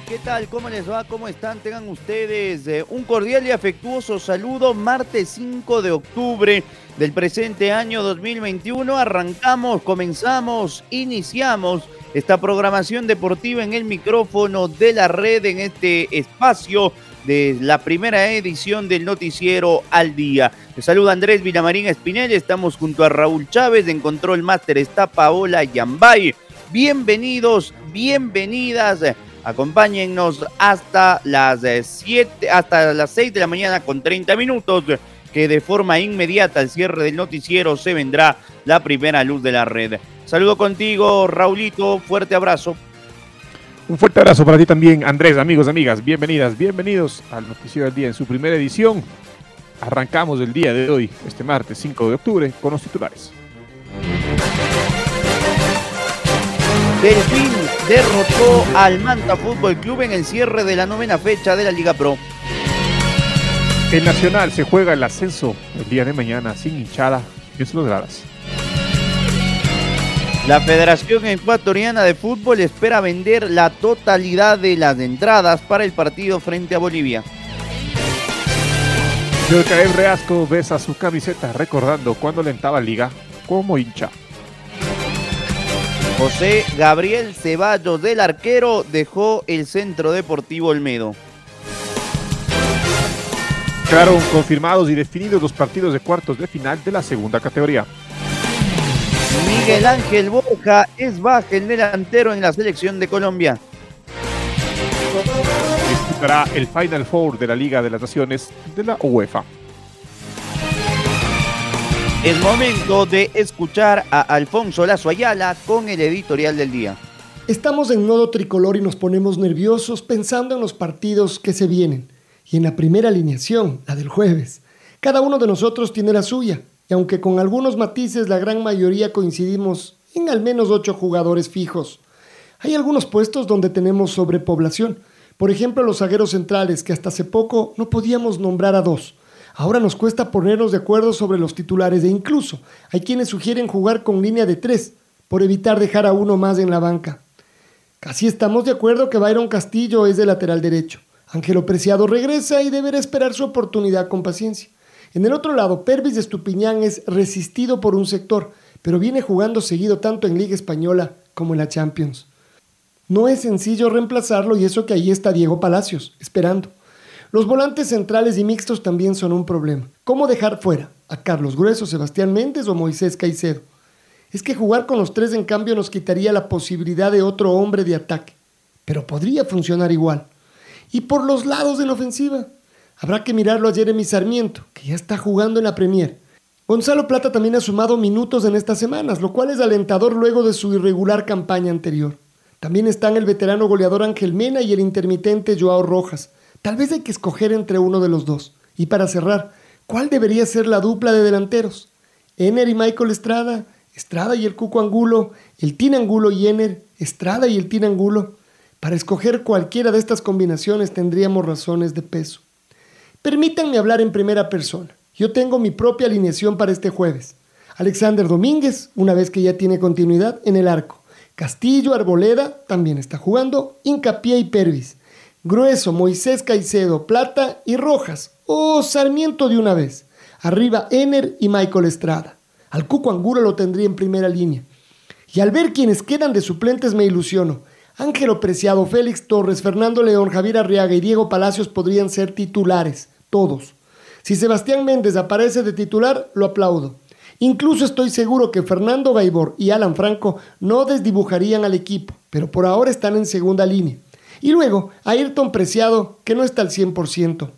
¿Qué tal? ¿Cómo les va? ¿Cómo están? Tengan ustedes eh, un cordial y afectuoso saludo. Martes 5 de octubre del presente año 2021. Arrancamos, comenzamos, iniciamos esta programación deportiva en el micrófono de la red en este espacio de la primera edición del noticiero al día. Les saluda Andrés Vilamarín Espinel, estamos junto a Raúl Chávez, en Control Master está Paola Yambay. Bienvenidos, bienvenidas. Acompáñennos hasta las 7, eh, hasta las 6 de la mañana con 30 minutos, que de forma inmediata al cierre del noticiero se vendrá la primera luz de la red. Saludo contigo, Raulito, fuerte abrazo. Un fuerte abrazo para ti también, Andrés, amigos, amigas, bienvenidas, bienvenidos al Noticiero del Día en su primera edición. Arrancamos el día de hoy, este martes 5 de octubre, con los titulares. Delfín derrotó al Manta Fútbol Club en el cierre de la novena fecha de la Liga Pro. El Nacional se juega el ascenso el día de mañana sin hinchada en sus gradas. La Federación Ecuatoriana de Fútbol espera vender la totalidad de las entradas para el partido frente a Bolivia. Reasco besa su camiseta recordando cuando alentaba Liga como hincha. José Gabriel Ceballos del arquero dejó el Centro Deportivo Olmedo. Quedaron confirmados y definidos los partidos de cuartos de final de la segunda categoría. Miguel Ángel Borja es baja el delantero en la selección de Colombia. Disputará el Final Four de la Liga de las Naciones de la UEFA. Es momento de escuchar a Alfonso Lazo Ayala con el editorial del día. Estamos en modo tricolor y nos ponemos nerviosos pensando en los partidos que se vienen y en la primera alineación, la del jueves. Cada uno de nosotros tiene la suya y aunque con algunos matices la gran mayoría coincidimos en al menos ocho jugadores fijos. Hay algunos puestos donde tenemos sobrepoblación. Por ejemplo, los zagueros centrales, que hasta hace poco no podíamos nombrar a dos. Ahora nos cuesta ponernos de acuerdo sobre los titulares e incluso hay quienes sugieren jugar con línea de tres por evitar dejar a uno más en la banca. Casi estamos de acuerdo que Byron Castillo es de lateral derecho. Ángelo Preciado regresa y deberá esperar su oportunidad con paciencia. En el otro lado, Pervis de Estupiñán es resistido por un sector, pero viene jugando seguido tanto en Liga Española como en la Champions. No es sencillo reemplazarlo y eso que ahí está Diego Palacios, esperando. Los volantes centrales y mixtos también son un problema. ¿Cómo dejar fuera a Carlos Grueso, Sebastián Méndez o Moisés Caicedo? Es que jugar con los tres en cambio nos quitaría la posibilidad de otro hombre de ataque, pero podría funcionar igual. Y por los lados de la ofensiva, habrá que mirarlo a Jeremy Sarmiento, que ya está jugando en la Premier. Gonzalo Plata también ha sumado minutos en estas semanas, lo cual es alentador luego de su irregular campaña anterior. También están el veterano goleador Ángel Mena y el intermitente Joao Rojas, Tal vez hay que escoger entre uno de los dos. Y para cerrar, ¿cuál debería ser la dupla de delanteros? Ener y Michael Estrada, Estrada y el Cuco Angulo, el Tin Angulo y Ener, Estrada y el Tin Angulo. Para escoger cualquiera de estas combinaciones tendríamos razones de peso. Permítanme hablar en primera persona. Yo tengo mi propia alineación para este jueves. Alexander Domínguez, una vez que ya tiene continuidad, en el arco. Castillo, Arboleda, también está jugando. Incapié y Pervis. Grueso, Moisés Caicedo, Plata y Rojas. Oh, Sarmiento de una vez. Arriba Ener y Michael Estrada. Al Cuco Angulo lo tendría en primera línea. Y al ver quienes quedan de suplentes me ilusiono. Ángelo Preciado, Félix Torres, Fernando León, Javier Arriaga y Diego Palacios podrían ser titulares, todos. Si Sebastián Méndez aparece de titular, lo aplaudo. Incluso estoy seguro que Fernando Gaibor y Alan Franco no desdibujarían al equipo, pero por ahora están en segunda línea. Y luego, Ayrton Preciado, que no está al 100%.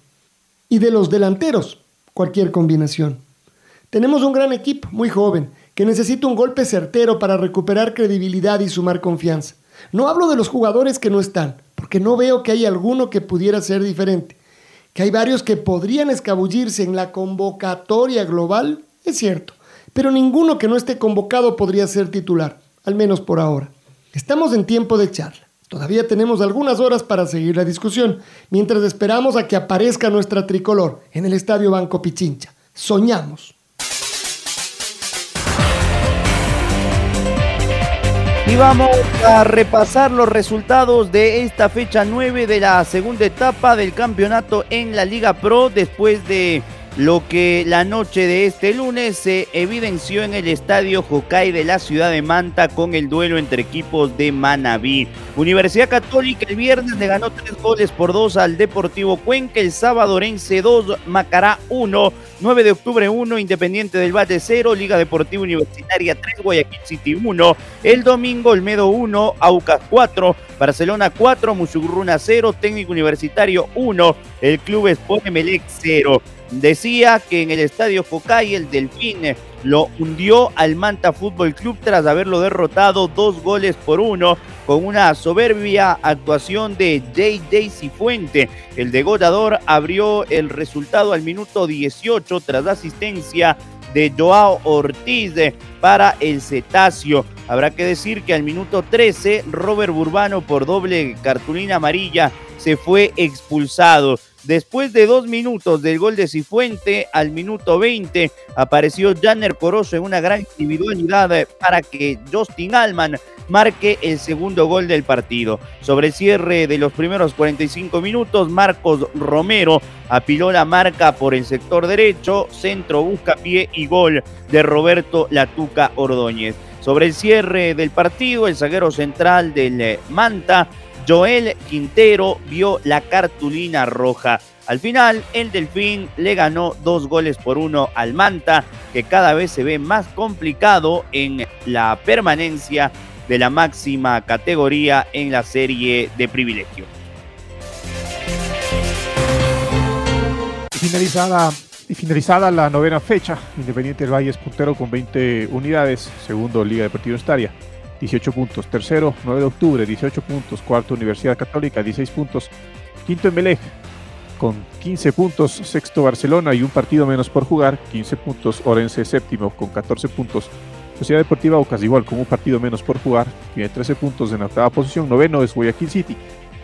Y de los delanteros, cualquier combinación. Tenemos un gran equipo, muy joven, que necesita un golpe certero para recuperar credibilidad y sumar confianza. No hablo de los jugadores que no están, porque no veo que haya alguno que pudiera ser diferente. Que hay varios que podrían escabullirse en la convocatoria global, es cierto, pero ninguno que no esté convocado podría ser titular, al menos por ahora. Estamos en tiempo de charla. Todavía tenemos algunas horas para seguir la discusión, mientras esperamos a que aparezca nuestra tricolor en el Estadio Banco Pichincha. Soñamos. Y vamos a repasar los resultados de esta fecha 9 de la segunda etapa del campeonato en la Liga Pro después de lo que la noche de este lunes se evidenció en el estadio Jocay de la ciudad de Manta con el duelo entre equipos de Manabí. Universidad Católica el viernes le ganó tres goles por dos al Deportivo Cuenca, el sábado Orense 2, Macará 1, 9 de octubre 1, Independiente del Valle 0, Liga Deportiva Universitaria 3, Guayaquil City 1, el domingo Olmedo 1, Aucas 4, Barcelona 4, Musugruna 0, Técnico Universitario 1, el Club Sport Melec 0. Decía que en el estadio Focay el Delfín lo hundió al Manta Fútbol Club tras haberlo derrotado dos goles por uno con una soberbia actuación de JJ Cifuente. El degollador abrió el resultado al minuto 18 tras asistencia de Joao Ortiz para el Cetáceo. Habrá que decir que al minuto 13 Robert Burbano por doble cartulina amarilla se fue expulsado. Después de dos minutos del gol de Cifuente, al minuto 20 apareció Janner Corozo en una gran individualidad para que Justin Alman marque el segundo gol del partido. Sobre el cierre de los primeros 45 minutos, Marcos Romero apiló la marca por el sector derecho, centro, busca pie y gol de Roberto Latuca Ordóñez. Sobre el cierre del partido, el zaguero central del Manta Joel Quintero vio la cartulina roja. Al final, el Delfín le ganó dos goles por uno al Manta, que cada vez se ve más complicado en la permanencia de la máxima categoría en la serie de privilegio. Finalizada, finalizada la novena fecha, Independiente del Valle es puntero con 20 unidades, segundo Liga Deportiva Estaria. 18 puntos. Tercero, 9 de octubre, 18 puntos. Cuarto, Universidad Católica, 16 puntos. Quinto, Emelec, con 15 puntos. Sexto, Barcelona y un partido menos por jugar, 15 puntos. Orense, séptimo, con 14 puntos. Sociedad Deportiva Ocas, igual, con un partido menos por jugar, tiene 13 puntos en la octava posición. Noveno es Guayaquil City,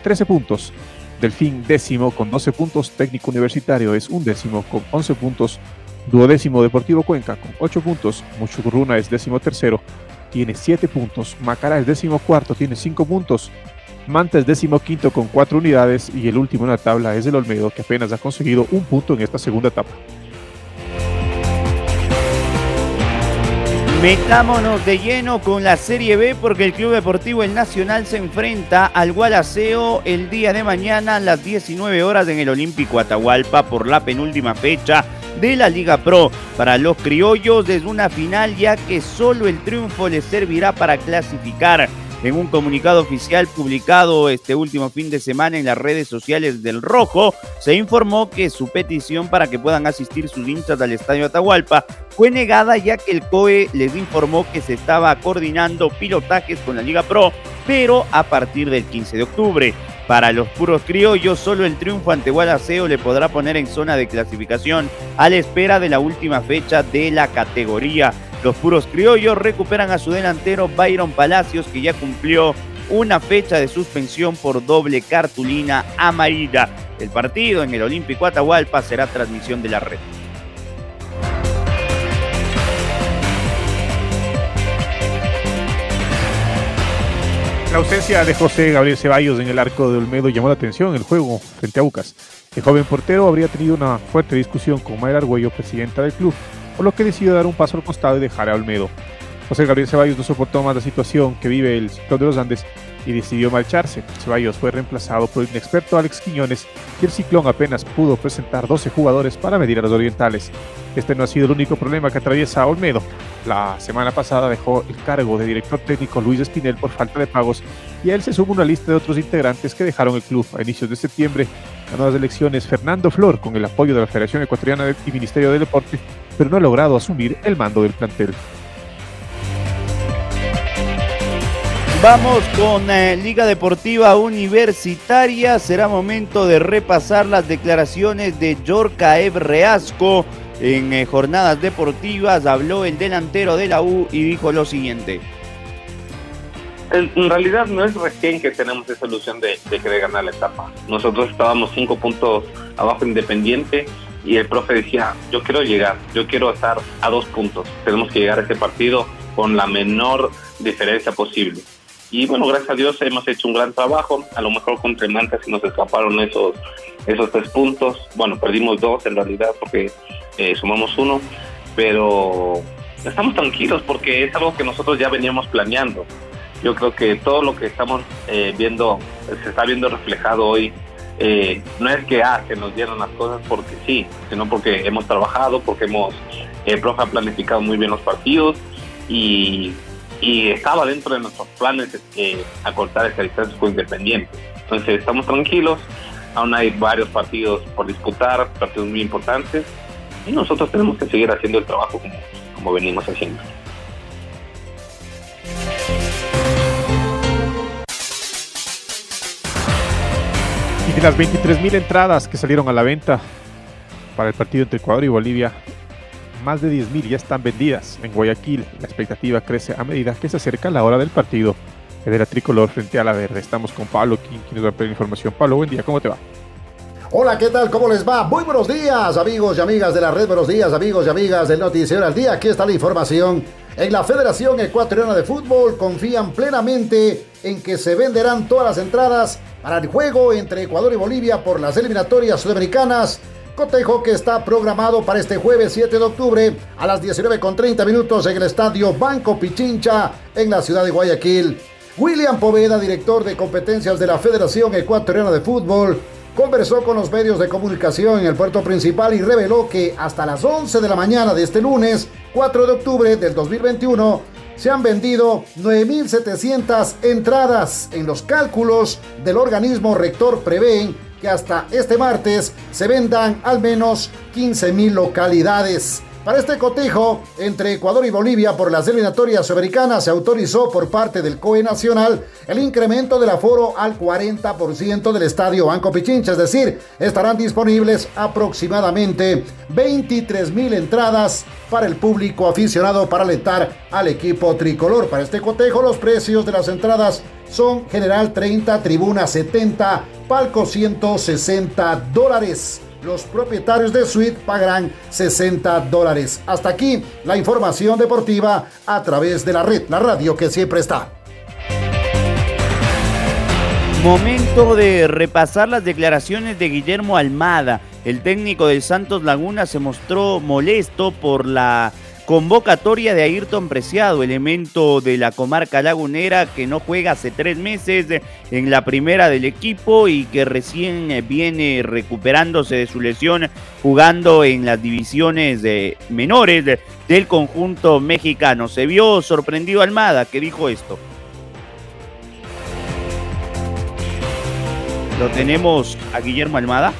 13 puntos. Delfín, décimo, con 12 puntos. Técnico Universitario es un décimo, con 11 puntos. Duodécimo Deportivo Cuenca, con 8 puntos. Muchugruna es décimo tercero tiene 7 puntos. Macará es décimo cuarto, tiene 5 puntos. Manta es décimo quinto con 4 unidades y el último en la tabla es el Olmedo que apenas ha conseguido un punto en esta segunda etapa. Metámonos de lleno con la Serie B porque el Club Deportivo El Nacional se enfrenta al Gualaceo el día de mañana a las 19 horas en el Olímpico Atahualpa por la penúltima fecha de la Liga Pro. Para los criollos es una final ya que solo el triunfo les servirá para clasificar. En un comunicado oficial publicado este último fin de semana en las redes sociales del Rojo, se informó que su petición para que puedan asistir sus hinchas al Estadio Atahualpa fue negada ya que el COE les informó que se estaba coordinando pilotajes con la Liga Pro, pero a partir del 15 de octubre. Para los puros criollos, solo el triunfo ante Guadalajara le podrá poner en zona de clasificación a la espera de la última fecha de la categoría. Los puros criollos recuperan a su delantero Byron Palacios, que ya cumplió una fecha de suspensión por doble cartulina amarilla. El partido en el Olímpico Atahualpa será transmisión de la red. La ausencia de José Gabriel Ceballos en el arco de Olmedo llamó la atención en el juego frente a Ucas. El joven portero habría tenido una fuerte discusión con Mayra Argüello, presidenta del club, por lo que decidió dar un paso al costado y dejar a Olmedo. José Gabriel Ceballos no soportó más la situación que vive el ciclón de los Andes y decidió marcharse. Ceballos fue reemplazado por el inexperto Alex Quiñones y el Ciclón apenas pudo presentar 12 jugadores para medir a los orientales. Este no ha sido el único problema que atraviesa Olmedo. La semana pasada dejó el cargo de director técnico Luis Espinel por falta de pagos y a él se suma una lista de otros integrantes que dejaron el club a inicios de septiembre. Ganó las elecciones Fernando Flor con el apoyo de la Federación Ecuatoriana y Ministerio del Deporte, pero no ha logrado asumir el mando del plantel. Vamos con eh, Liga Deportiva Universitaria. Será momento de repasar las declaraciones de Yorcaev Reasco en eh, jornadas deportivas. Habló el delantero de la U y dijo lo siguiente. En realidad no es recién que tenemos esa ilusión de, de querer ganar la etapa. Nosotros estábamos cinco puntos abajo Independiente y el profe decía, yo quiero llegar, yo quiero estar a dos puntos. Tenemos que llegar a ese partido con la menor diferencia posible. Y bueno, gracias a Dios hemos hecho un gran trabajo. A lo mejor con Tremanta se nos escaparon esos, esos tres puntos. Bueno, perdimos dos en realidad porque eh, sumamos uno. Pero estamos tranquilos porque es algo que nosotros ya veníamos planeando. Yo creo que todo lo que estamos eh, viendo, se está viendo reflejado hoy, eh, no es que ah, que nos dieron las cosas porque sí, sino porque hemos trabajado, porque hemos, el profe ha planificado muy bien los partidos y estaba dentro de nuestros planes eh, acortar esa distancia Independiente. Entonces estamos tranquilos, aún hay varios partidos por disputar, partidos muy importantes, y nosotros tenemos que seguir haciendo el trabajo como, como venimos haciendo. De las 23.000 entradas que salieron a la venta para el partido entre Ecuador y Bolivia, más de 10.000 ya están vendidas en Guayaquil. La expectativa crece a medida que se acerca la hora del partido de la tricolor frente a la verde. Estamos con Pablo, quien, nos va a pedir información. Pablo, buen día, ¿cómo te va? Hola, ¿qué tal? ¿Cómo les va? Muy buenos días, amigos y amigas de la red. Buenos días, amigos y amigas del Noticiero al Día. Aquí está la información. En la Federación Ecuatoriana de Fútbol confían plenamente en que se venderán todas las entradas para el juego entre Ecuador y Bolivia por las eliminatorias sudamericanas Cotejo que está programado para este jueves 7 de octubre a las 19.30 minutos en el estadio Banco Pichincha en la ciudad de Guayaquil. William Poveda, director de competencias de la Federación Ecuatoriana de Fútbol, conversó con los medios de comunicación en el puerto principal y reveló que hasta las 11 de la mañana de este lunes, 4 de octubre del 2021, se han vendido 9.700 entradas. En los cálculos del organismo rector prevén que hasta este martes se vendan al menos 15.000 localidades. Para este cotejo entre Ecuador y Bolivia por las eliminatorias americanas se autorizó por parte del COE Nacional el incremento del aforo al 40% del estadio Banco Pichincha, es decir, estarán disponibles aproximadamente 23 mil entradas para el público aficionado para alentar al equipo tricolor. Para este cotejo los precios de las entradas son general 30, tribuna 70, palco 160 dólares los propietarios de suite pagarán 60 dólares. Hasta aquí la información deportiva a través de la red, la radio que siempre está. Momento de repasar las declaraciones de Guillermo Almada. El técnico del Santos Laguna se mostró molesto por la Convocatoria de Ayrton Preciado, elemento de la comarca lagunera que no juega hace tres meses en la primera del equipo y que recién viene recuperándose de su lesión jugando en las divisiones menores del conjunto mexicano. Se vio sorprendido Almada que dijo esto. ¿Lo tenemos a Guillermo Almada?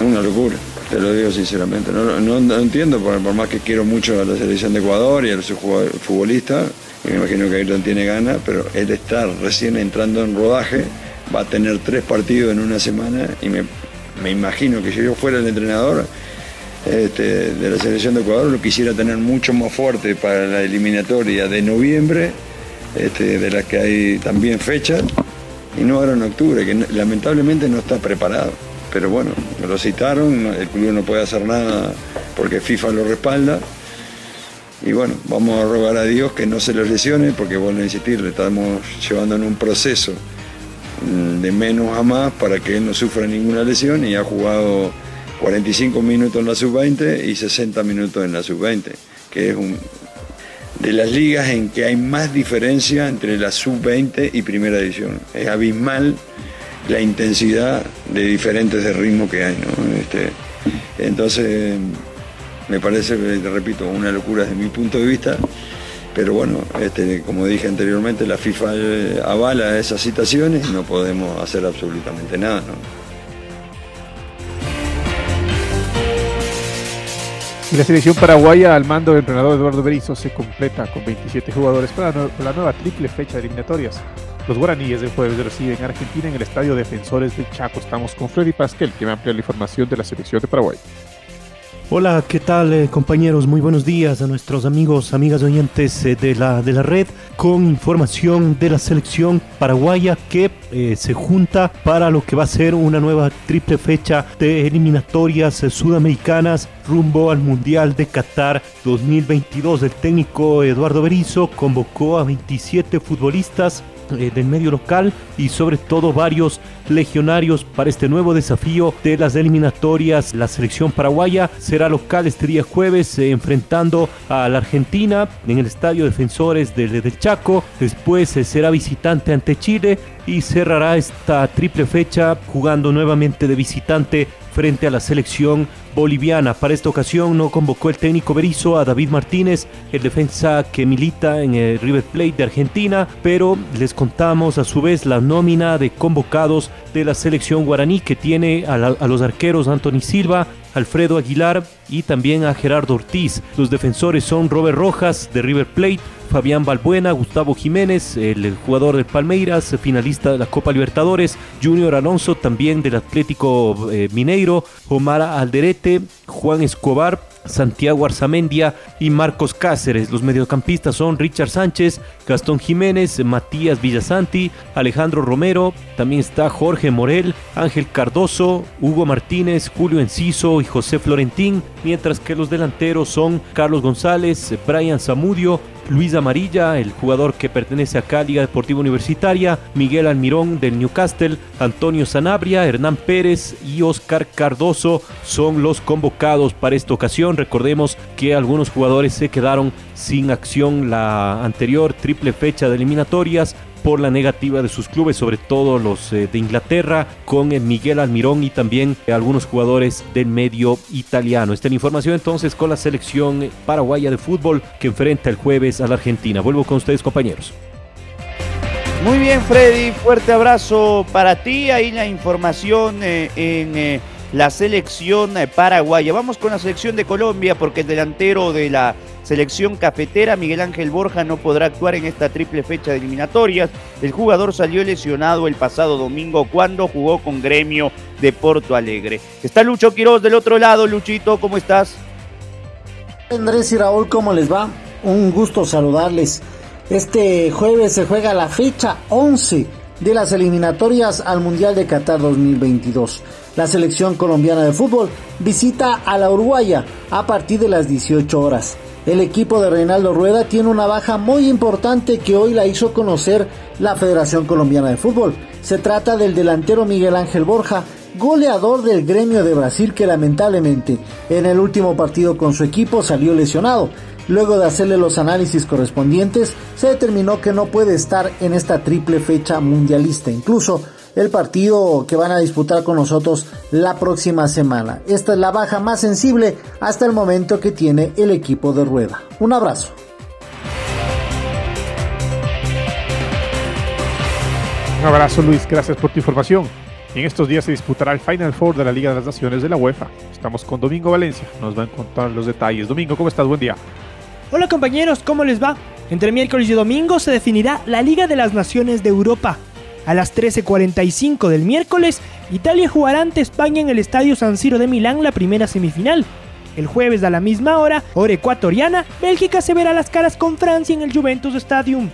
Una locura te lo digo sinceramente. No, entiendo, por, más que quiero mucho a la selección de Ecuador y a los futbolistas, y me imagino que Ayrton tiene ganas, pero él está recién entrando en rodaje, va a tener tres partidos en una semana y me, imagino que si yo fuera el entrenador este, de la selección de Ecuador lo quisiera tener mucho más fuerte para la eliminatoria de noviembre, este, de la que hay también fechas, y no ahora en octubre, que lamentablemente no está preparado pero bueno, me lo citaron, el club no puede hacer nada porque FIFA lo respalda. Y bueno, vamos a rogar a Dios que no se le lesione, porque bueno, insistir, le estamos llevando en un proceso de menos a más para que él no sufra ninguna lesión y ha jugado 45 minutos en la sub-20 y 60 minutos en la sub-20, que es de las ligas en que hay más diferencia entre la sub-20 y primera división. Es abismal la intensidad de diferentes de ritmo que hay. ¿no? Este, entonces, me parece, repito, una locura desde mi punto de vista. Pero bueno, este, como dije anteriormente, la FIFA eh, avala esas situaciones y no podemos hacer absolutamente nada. ¿no? Y la selección paraguaya al mando del entrenador Eduardo Berizzo se completa con 27 jugadores para la nueva triple fecha de eliminatorias. Los guaraníes del jueves reciben a Argentina en el Estadio Defensores del Chaco. Estamos con Freddy Pasquel, que va a ampliar la información de la selección de Paraguay. Hola, ¿qué tal eh, compañeros? Muy buenos días a nuestros amigos, amigas oyentes eh, de, la, de la red con información de la selección paraguaya que eh, se junta para lo que va a ser una nueva triple fecha de eliminatorias sudamericanas rumbo al Mundial de Qatar 2022. El técnico Eduardo Berizzo convocó a 27 futbolistas eh, del medio local y sobre todo varios legionarios para este nuevo desafío de las eliminatorias. La selección paraguaya será local este día jueves eh, enfrentando a la Argentina en el Estadio Defensores del, Chaco. Después eh, será visitante ante Chile y cerrará esta triple fecha jugando nuevamente de visitante frente a la selección boliviana. Para esta ocasión no convocó el técnico Berizzo a David Martínez, el defensa que milita en el River Plate de Argentina, pero les contamos a su vez la nómina de convocados de la selección guaraní que tiene a, a los arqueros Anthony Silva, Alfredo Aguilar y también a Gerardo Ortiz. Los defensores son Robert Rojas de River Plate, Fabián Balbuena, Gustavo Jiménez, el, jugador del Palmeiras, finalista de la Copa Libertadores, Junior Alonso también del Atlético eh, Mineiro, Omar Alderete, Juan Escobar, Santiago Arzamendia y Marcos Cáceres. Los mediocampistas son Richard Sánchez, Gastón Jiménez, Matías Villasanti, Alejandro Romero, también está Jorge Morel, Ángel Cardoso, Hugo Martínez, Julio Enciso y José Florentín, mientras que los delanteros son Carlos González, Brian Zamudio, Luis Amarilla, el jugador que pertenece a Liga Deportiva Universitaria, Miguel Almirón del Newcastle, Antonio Sanabria, Hernán Pérez y Oscar Cardoso son los convocados para esta ocasión. Recordemos que algunos jugadores se quedaron sin acción la anterior triple fecha de eliminatorias por la negativa de sus clubes, sobre todo los eh, de Inglaterra, con eh, Miguel Almirón y también eh, algunos jugadores del medio italiano. Esta es la información entonces con la selección paraguaya de fútbol que enfrenta el jueves a la Argentina. Vuelvo con ustedes compañeros. Muy bien Freddy, fuerte abrazo para ti. Ahí la información en la selección paraguaya. Vamos con la selección de Colombia porque el delantero de la selección cafetera, Miguel Ángel Borja no podrá actuar en esta triple fecha de eliminatorias. El jugador salió lesionado el pasado domingo cuando jugó con Gremio de Porto Alegre. Está Lucho Quiroz del otro lado. Luchito, ¿cómo estás? Andrés y Raúl, ¿cómo les va? Un gusto saludarles. Este jueves se juega la fecha 11 de las eliminatorias al Mundial de Qatar 2022. La selección colombiana de fútbol visita a la Uruguaya a partir de las 18 horas. El equipo de Reinaldo Rueda tiene una baja muy importante que hoy la hizo conocer la Federación Colombiana de Fútbol. Se trata del delantero Miguel Ángel Borja, goleador del gremio de Brasil que lamentablemente en el último partido con su equipo salió lesionado. Luego de hacerle los análisis correspondientes, se determinó que no puede estar en esta triple fecha mundialista. Incluso el partido que van a disputar con nosotros la próxima semana. Esta es la baja más sensible hasta el momento que tiene el equipo de rueda. Un abrazo. Un abrazo Luis, gracias por tu información. En estos días se disputará el Final Four de la Liga de las Naciones de la UEFA. Estamos con Domingo Valencia, nos va a contar los detalles. Domingo, ¿cómo estás? Buen día. Hola compañeros, ¿cómo les va? Entre miércoles y domingo se definirá la Liga de las Naciones de Europa. A las 13.45 del miércoles, Italia jugará ante España en el Estadio San Siro de Milán la primera semifinal. El jueves a la misma hora, hora ecuatoriana, Bélgica se verá las caras con Francia en el Juventus Stadium.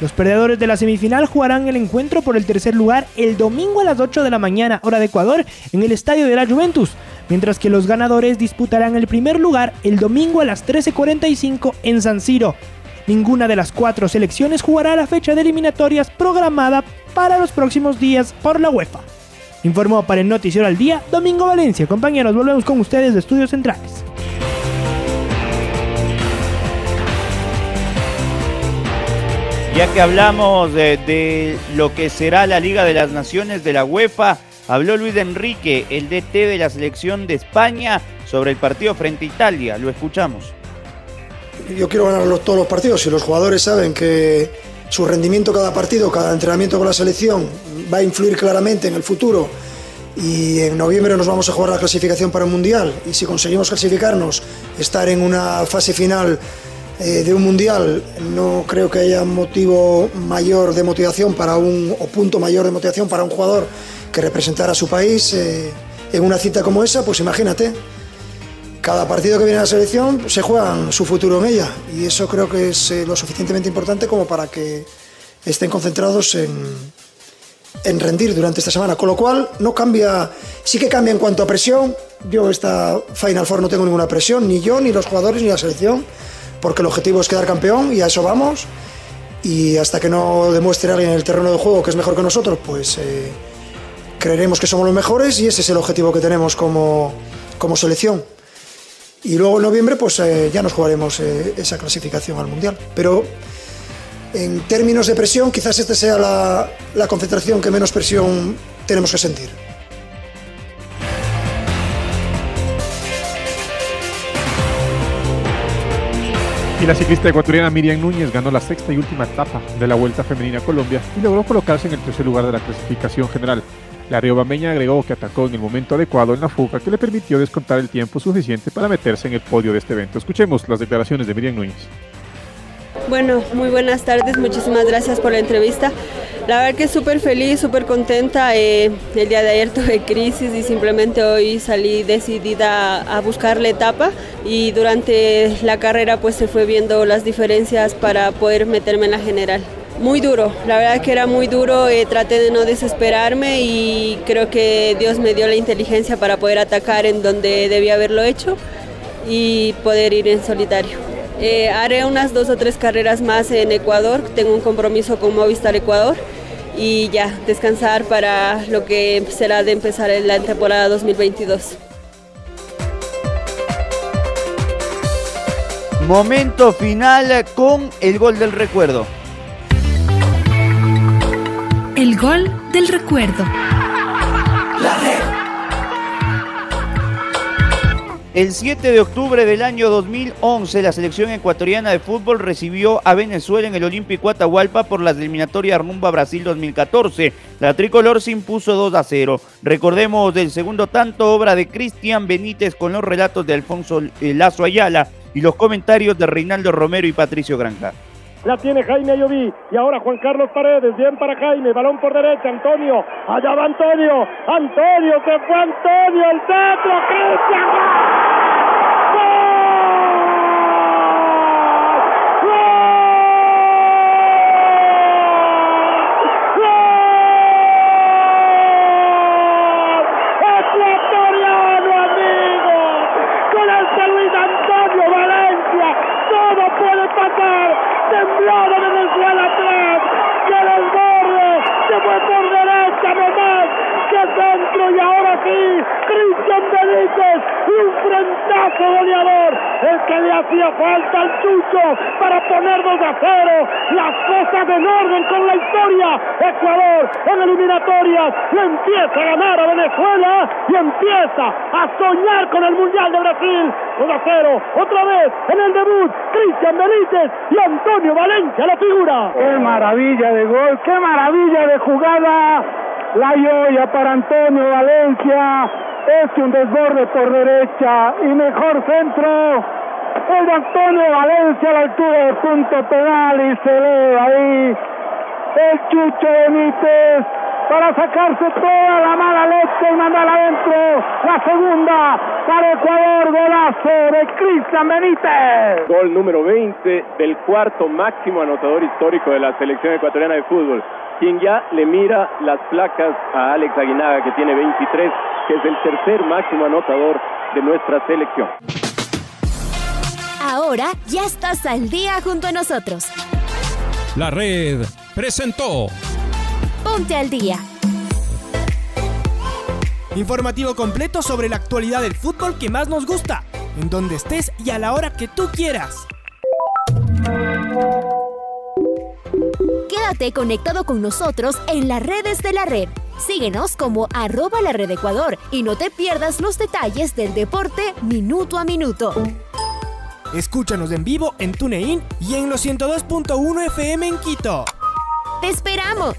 Los perdedores de la semifinal jugarán el encuentro por el tercer lugar el domingo a las 8 de la mañana, hora de Ecuador, en el estadio de la Juventus, mientras que los ganadores disputarán el primer lugar el domingo a las 13.45 en San Siro. Ninguna de las cuatro selecciones jugará la fecha de eliminatorias programada para los próximos días por la UEFA. Informó para el Noticiero al Día Domingo Valencia. Compañeros, volvemos con ustedes de Estudios Centrales. Ya que hablamos de, de lo que será la Liga de las Naciones de la UEFA, habló Luis Enrique, el DT de la selección de España, sobre el partido frente a Italia. Lo escuchamos. Yo quiero ganar los- todos los partidos y los jugadores saben que su rendimiento cada partido, cada entrenamiento con la selección va a influir claramente en el futuro y en noviembre nos vamos a jugar la clasificación para el Mundial y si conseguimos clasificarnos, estar en una fase final eh, de un Mundial, no creo que haya motivo mayor de motivación para un, o punto mayor de motivación para un jugador que representar a su país eh, en una cita como esa, pues imagínate, cada partido que viene a la selección se juegan su futuro en ella y eso creo que es eh, lo suficientemente importante como para que estén concentrados en, en rendir durante esta semana. Con lo cual no cambia, sí que cambia en cuanto a presión. Yo esta Final Four no tengo ninguna presión, ni yo, ni los jugadores, ni la selección, porque el objetivo es quedar campeón y a eso vamos. Y hasta que no demuestre alguien en el terreno de juego que es mejor que nosotros, pues eh, creeremos que somos los mejores y ese es el objetivo que tenemos como, como selección. Y luego en noviembre pues eh, ya nos jugaremos eh, esa clasificación al Mundial. Pero en términos de presión quizás esta sea la, la concentración que menos presión tenemos que sentir. Y la ciclista ecuatoriana Miriam Núñez ganó la sexta y última etapa de la Vuelta Femenina a Colombia y logró colocarse en el tercer lugar de la clasificación general. La riobambeña agregó que atacó en el momento adecuado en la fuga que le permitió descontar el tiempo suficiente para meterse en el podio de este evento. Escuchemos las declaraciones de Miriam Núñez. Bueno, muy buenas tardes, muchísimas gracias por la entrevista. La verdad que súper feliz, súper contenta. eh, el día de ayer tuve crisis y simplemente hoy salí decidida a buscar la etapa y durante la carrera pues se fue viendo las diferencias para poder meterme en la general. Muy duro, la verdad que era muy duro, eh, traté de no desesperarme y creo que Dios me dio la inteligencia para poder atacar en donde debía haberlo hecho y poder ir en solitario. Eh, haré unas dos o tres carreras más en Ecuador, tengo un compromiso con Movistar Ecuador y ya, descansar para lo que será de empezar en la temporada 2022. Momento final con el gol del recuerdo. El gol del recuerdo. El 7 de octubre del año 2011, la selección ecuatoriana de fútbol recibió a Venezuela en el Olímpico Atahualpa por las eliminatorias rumbo a Brasil 2014. La tricolor se impuso 2 a 0. Recordemos del segundo tanto, obra de Cristian Benítez con los relatos de Alfonso eh, Lazo Ayala y los comentarios de Reinaldo Romero y Patricio Granja. La tiene Jaime Ayoví. Y ahora Juan Carlos Paredes. Bien para Jaime. Balón por derecha. Antonio. Allá va Antonio. Antonio. Se fue Antonio. El centro. Cristian. Ecuatoriano, amigos. Con este Luis Antonio Valencia. Todo puede pasar. Tembló de Venezuela atrás. Y el desborde. Se fue por derecha nomás. Que centro. Y ahora sí. Cristian Benítez. Un frentazo goleador. El falta al Chucho para poner 2 a 0. Las cosas en orden con la historia. Ecuador en eliminatorias le empieza a ganar a Venezuela y empieza a soñar con el Mundial de Brasil. 2 a 0. Otra vez en el debut. Cristian Benítez y Antonio Valencia la figura. Qué maravilla de gol, qué maravilla de jugada. La joya para Antonio Valencia. Es un desborde por derecha y mejor centro. De Antonio Valencia a la altura de punto penal y se eleva ahí. El Chucho Benítez para sacarse toda la mala leche y mandar adentro la segunda para Ecuador, golazo de Cristian Benítez. Gol número 20 del cuarto máximo anotador histórico de la selección ecuatoriana de fútbol, quien ya le mira las placas a Alex Aguinaga, que tiene 23, que es el tercer máximo anotador de nuestra selección. Ahora ya estás al día junto a nosotros. La red presentó Ponte al día. Informativo completo sobre la actualidad del fútbol que más nos gusta, en donde estés y a la hora que tú quieras. Quédate conectado con nosotros en las redes de la red. Síguenos como arroba la red Ecuador y no te pierdas los detalles del deporte minuto a minuto. Escúchanos en vivo en TuneIn y en los 102.1 FM en Quito. ¡Te esperamos!